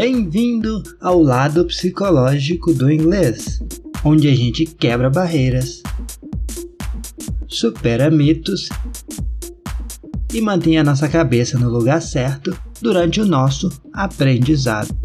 Bem-vindo ao lado psicológico do inglês, onde a gente quebra barreiras, supera mitos e mantém a nossa cabeça no lugar certo durante o nosso aprendizado.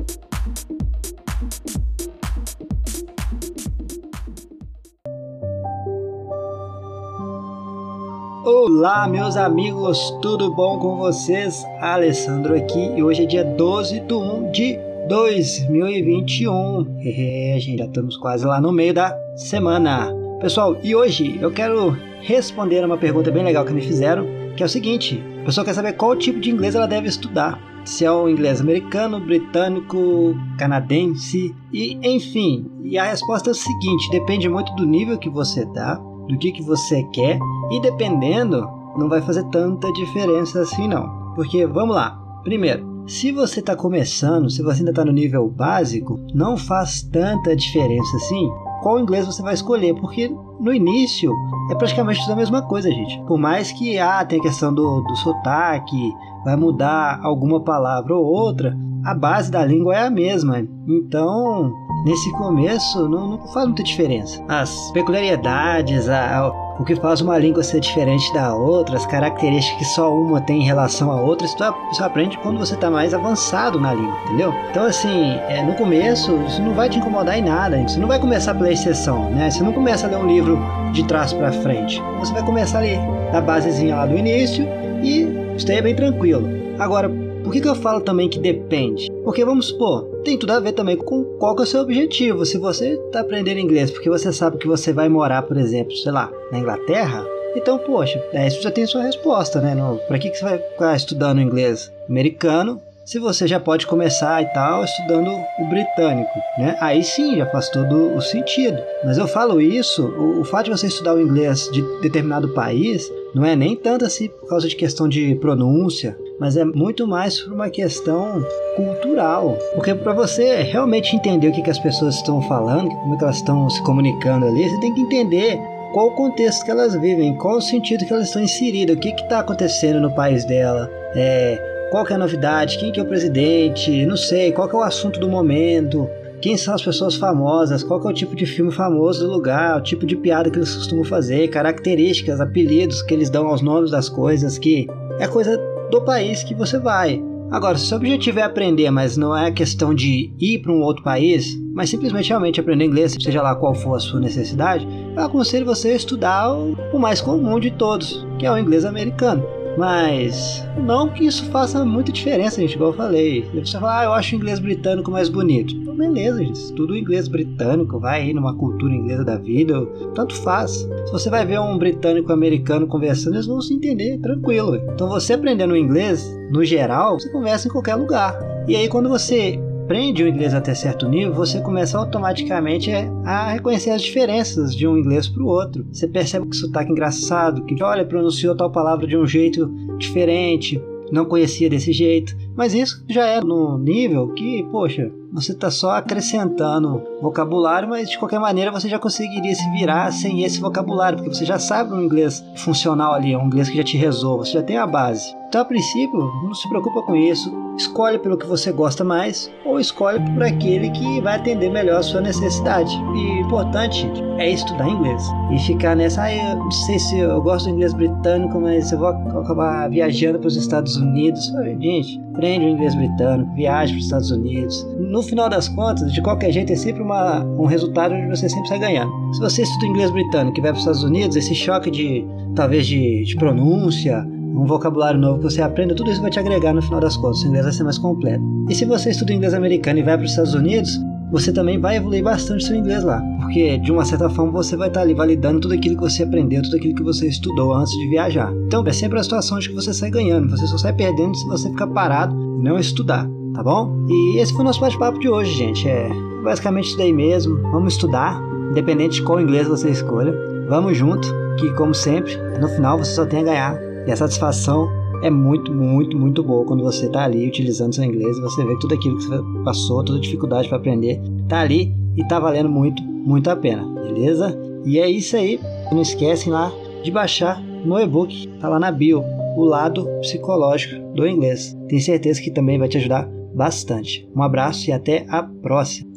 Olá, meus amigos, tudo bom com vocês? Alessandro aqui e hoje é dia 12 de 1 de 2021. É, gente, já estamos quase lá no meio da semana. Pessoal, e hoje eu quero responder uma pergunta bem legal que me fizeram, que é o seguinte: a pessoa quer saber qual tipo de inglês ela deve estudar. Se é o inglês americano, britânico, canadense e enfim. E a resposta é o seguinte: depende muito do nível que você dá, do que, que você quer e dependendo, não vai fazer tanta diferença assim não. Porque vamos lá. Primeiro, se você está começando, se você ainda está no nível básico, não faz tanta diferença assim qual inglês você vai escolher, porque no início é praticamente tudo a mesma coisa, gente. Por mais que ah, tem a questão do, do sotaque, vai mudar alguma palavra ou outra, a base da língua é a mesma. Então, nesse começo, não, não faz muita diferença. As peculiaridades, a, a o que faz uma língua ser diferente da outra, as características que só uma tem em relação à outra, isso, você aprende quando você está mais avançado na língua, entendeu? Então, assim, é, no começo, isso não vai te incomodar em nada, você não vai começar pela exceção, né? Você não começa a ler um livro de trás para frente, você vai começar a ler da basezinha lá do início e aí é bem tranquilo. Agora, por que, que eu falo também que depende? Porque vamos supor, tem tudo a ver também com qual é o seu objetivo. Se você está aprendendo inglês porque você sabe que você vai morar, por exemplo, sei lá, na Inglaterra, então, poxa, é, isso já tem sua resposta, né? Para que, que você vai ficar estudando inglês americano se você já pode começar e tal estudando o britânico, né? Aí sim já faz todo o sentido. Mas eu falo isso, o, o fato de você estudar o inglês de determinado país não é nem tanto assim por causa de questão de pronúncia, mas é muito mais por uma questão cultural. Porque para você realmente entender o que, que as pessoas estão falando, como é que elas estão se comunicando ali, você tem que entender qual o contexto que elas vivem, qual o sentido que elas estão inseridas, o que está acontecendo no país dela, é, qual que é a novidade, quem que é o presidente, não sei, qual que é o assunto do momento, quem são as pessoas famosas, qual é o tipo de filme famoso do lugar, o tipo de piada que eles costumam fazer, características, apelidos que eles dão aos nomes das coisas, que é coisa do país que você vai. Agora, se o seu objetivo é aprender, mas não é questão de ir para um outro país, mas simplesmente realmente aprender inglês, seja lá qual for a sua necessidade, eu aconselho você a estudar o mais comum de todos, que é o inglês americano. Mas não que isso faça muita diferença, gente, igual eu falei. Você fala, ah, eu acho o inglês britânico mais bonito. Então, beleza, gente. Tudo inglês britânico, vai aí numa cultura inglesa da vida, tanto faz. Se você vai ver um britânico americano conversando, eles vão se entender, tranquilo. Então você aprendendo inglês, no geral, você conversa em qualquer lugar. E aí quando você aprende o inglês até certo nível, você começa automaticamente a reconhecer as diferenças de um inglês para o outro. Você percebe que sotaque engraçado, que olha, pronunciou tal palavra de um jeito diferente, não conhecia desse jeito. Mas isso já é no nível que, poxa, você está só acrescentando vocabulário, mas de qualquer maneira você já conseguiria se virar sem esse vocabulário, porque você já sabe um inglês funcional ali, um inglês que já te resolve, você já tem a base. Então, a princípio, não se preocupa com isso. Escolhe pelo que você gosta mais ou escolhe por aquele que vai atender melhor a sua necessidade. E o importante é estudar inglês e ficar nessa. Ah, eu não sei se eu gosto do inglês britânico, mas eu vou acabar viajando para os Estados Unidos. Gente, aprende o inglês britânico, viaje para os Estados Unidos. No final das contas, de qualquer jeito, é sempre uma, um resultado onde você sempre sai ganhando. Se você estuda inglês britânico e vai para os Estados Unidos, esse choque de talvez de, de pronúncia, um vocabulário novo que você aprenda, tudo isso vai te agregar no final das contas, o inglês vai ser mais completo. E se você estuda inglês americano e vai para os Estados Unidos, você também vai evoluir bastante seu inglês lá, porque de uma certa forma você vai estar ali validando tudo aquilo que você aprendeu, tudo aquilo que você estudou antes de viajar. Então é sempre a situação de que você sai ganhando, você só sai perdendo se você ficar parado e não estudar, tá bom? E esse foi o nosso bate-papo de hoje, gente. É basicamente isso daí mesmo. Vamos estudar, independente de qual inglês você escolha. Vamos junto, que como sempre, no final você só tem a ganhar. E a satisfação é muito, muito, muito boa quando você está ali utilizando seu inglês você vê tudo aquilo que você passou, toda dificuldade para aprender, tá ali e tá valendo muito, muito a pena, beleza? E é isso aí. Não esquecem lá de baixar no e-book, tá lá na bio, o lado psicológico do inglês. Tenho certeza que também vai te ajudar bastante. Um abraço e até a próxima!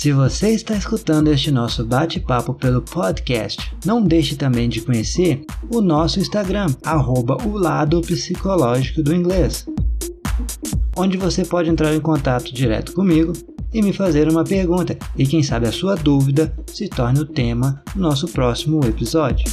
Se você está escutando este nosso bate-papo pelo podcast, não deixe também de conhecer o nosso Instagram, arroba o lado psicológico do inglês, onde você pode entrar em contato direto comigo e me fazer uma pergunta, e quem sabe a sua dúvida se torne o tema do nosso próximo episódio.